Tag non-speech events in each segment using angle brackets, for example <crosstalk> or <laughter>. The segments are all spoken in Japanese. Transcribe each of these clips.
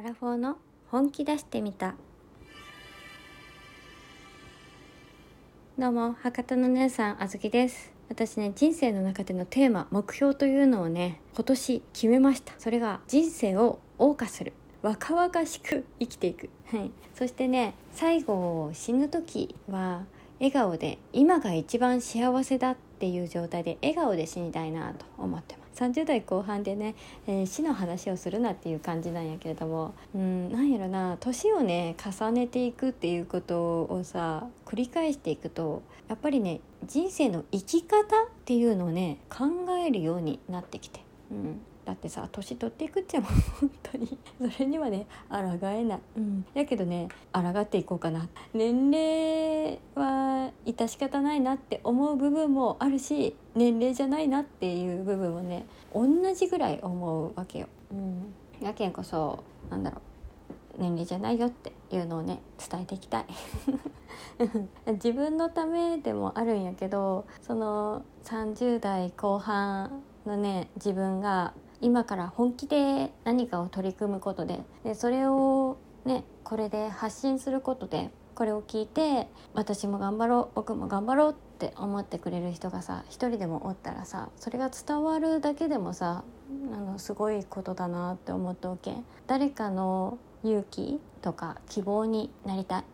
アラフォーの本気出してみた。どうも博多の姉さんあずきです。私ね人生の中でのテーマ目標というのをね今年決めました。それが人生を謳歌する。若々しく生きていく、はい、そしてね最後死ぬ時は笑顔で今が一番幸せだっていう状態で笑顔で死にたいなと思ってます。30代後半でね、えー、死の話をするなっていう感じなんやけれどもうんなんやろな年をね重ねていくっていうことをさ繰り返していくとやっぱりね人生の生き方っていうのをね考えるようになってきて、うん、だってさ年取っていくっちゃもう <laughs> 本当に。それにはね抗えない、うん、やけどね抗っていこうかな。年齢は致し方ないなって思う部分もあるし年齢じゃないなっていう部分もね同じぐらい思うわけよ、うん、やけんこそなんだろう。年齢じゃないよっていうのをね伝えていきたい。<laughs> 自分のためでもあるんやけどその30代後半のね自分が今から本気で何かを取り組むことででそれをねこれで発信することでこれを聞いて私も頑張ろう僕も頑張ろうって思ってくれる人がさ一人でもおったらさそれが伝わるだけでもさあのすごいことだなって思っておけ誰かの勇気とか希望になりたい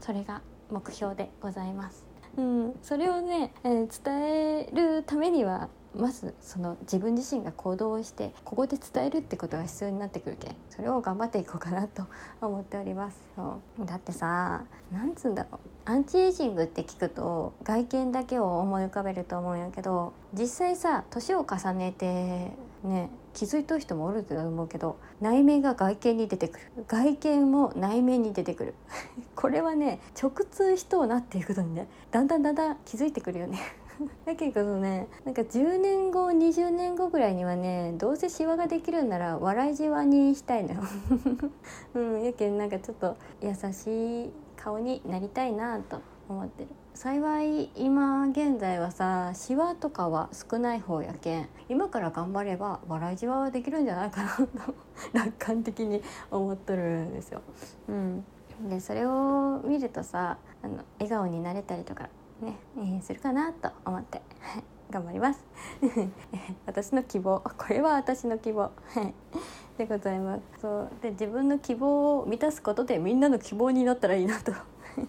それが目標でございます。うん、それをね、えー、伝えるためにはまずその自分自身が行動をしてここで伝えるってことが必要になってくるけんそれを頑張っていこうかなと思っております。そう。だってさなんつうんだろう。アンチエイジングって聞くと外見だけを思い浮かべると思うんやけど実際さ年を重ねてね気づいとる人もおると思うけど内面が外見に出てくる。外見も内面に出てくる。<laughs> これはね直通しとうなっていうことにねだんだんだんだん気づいてくるよね。<laughs> だけどねなんか10年後20年後ぐらいにはねどうせシワができるんなら笑いじわにしたいのよ。<laughs> うんやけんなんかちょっと優しい顔になりたいなと思ってる。幸い今現在はさシワとかは少ない方やけん今から頑張れば笑いじわはできるんじゃないかなと <laughs> 楽観的に思っとるんですよ。うん、でそれを見るとさあの笑顔になれたりとかね、えー、するかなと思って頑張ります。<laughs> 私の希望これは私の希望でございます。そうで自分の希望を満たすことでみんなの希望になったらいいなと、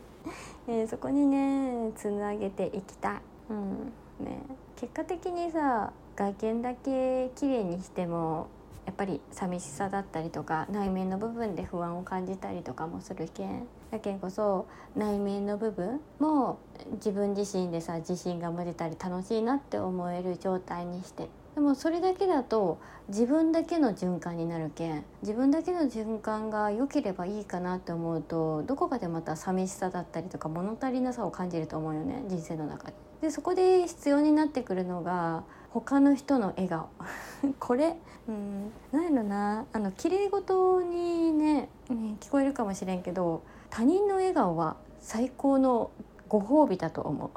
<laughs> えー、そこにねつなげていきたい、うんね、結果的にさ外見だけ綺麗にしてもやっぱり寂しさだったりとか内面の部分で不安を感じたりとかもするけん。だけこそ内面の部分も自分自身でさ自信が持てたり楽しいなって思える状態にして。でもそれだけだと自分だけの循環になるけん自分だけの循環が良ければいいかなって思うとどこかでまた寂しさだったりとか物足りなさを感じると思うよね人生の中で。でそこで必要になってくるのが他の人の笑顔。<laughs> これうん何やろな。あの綺麗事にね、ね、聞こえるかもしれんけど他人の笑顔は最高のご褒美だと思う。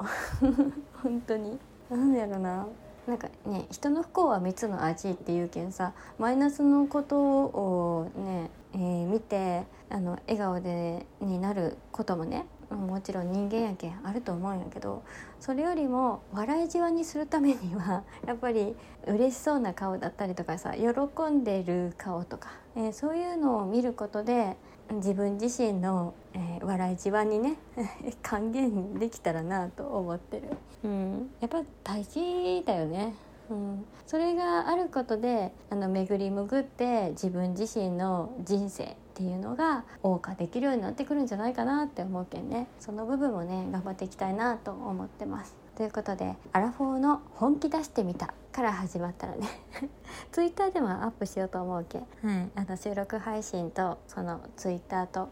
<laughs> 本当に。何やろな。なんかね人の不幸は蜜の味っていうけんさマイナスのことをね、えー、見てあの笑顔でになることもねもちろん人間やけんあると思うんやけどそれよりも笑いじわにするためには <laughs> やっぱり嬉しそうな顔だったりとかさ喜んでる顔とか、えー、そういうのを見ることで自分自身の、えー、笑いじわにね <laughs> 還元できたらなと思ってる、うん、やっぱ大事だよね。うん、それがあることであの巡り巡って自分自身の人生っていうのが謳歌できるようになってくるんじゃないかなって思うけんね。その部分もね頑張っていきたいなと思ってます。ということでアラフォーの本気出してみたから始まったらね。<laughs> ツイッターでもアップしようと思うけん、はい、あの収録配信とそのツイッターと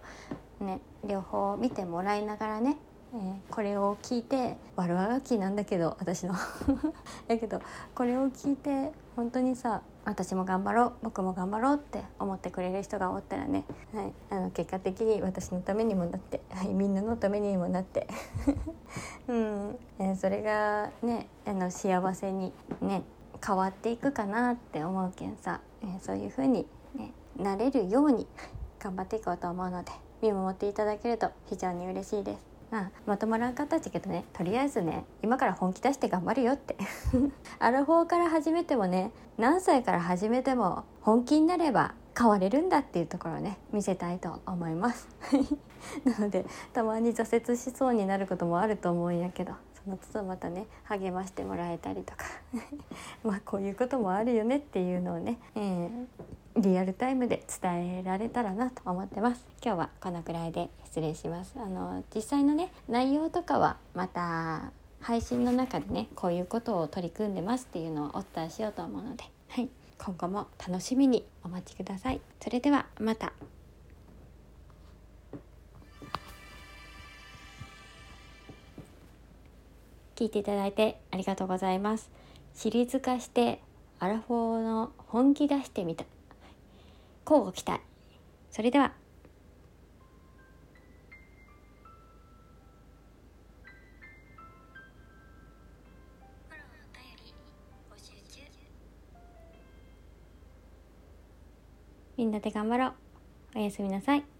ね両方見てもらいながらねえー、これを聞いて悪あがきなんだけど私の。<laughs> だけどこれを聞いて本当にさ私も頑張ろう僕も頑張ろうって思ってくれる人がおったらね、はい、あの結果的に私のためにもなって、はい、みんなのためにもなって、<laughs> うん。えー、それがねあの幸せにね変わっていくかなって思うけんさ、えー、そういう風に、ね、なれるように頑張っていこうと思うので見守っていただけると非常に嬉しいです。まあ、まとまらんかったっちゃけどね。とりあえずね今から本気出して頑張るよって。アラフォーから始めてもね何歳から始めても本気になれば変われるんだっていうところをね見せたいと思います。<laughs> なのでたまに挫折しそうになることもあると思うんやけど。の都度またね励ましてもらえたりとか <laughs> まあこういうこともあるよねっていうのをね、えー、リアルタイムで伝えられたらなと思ってます。今日はこのくらいで失礼します。あの実際のね内容とかはまた配信の中でねこういうことを取り組んでますっていうのをお伝えしようと思うのではい。今後も楽しみにお待ちください。それではまた。聞いていただいてありがとうございます。シリーズ化してアラフォーの本気出してみた。交互期待。それでは。みんなで頑張ろう。おやすみなさい。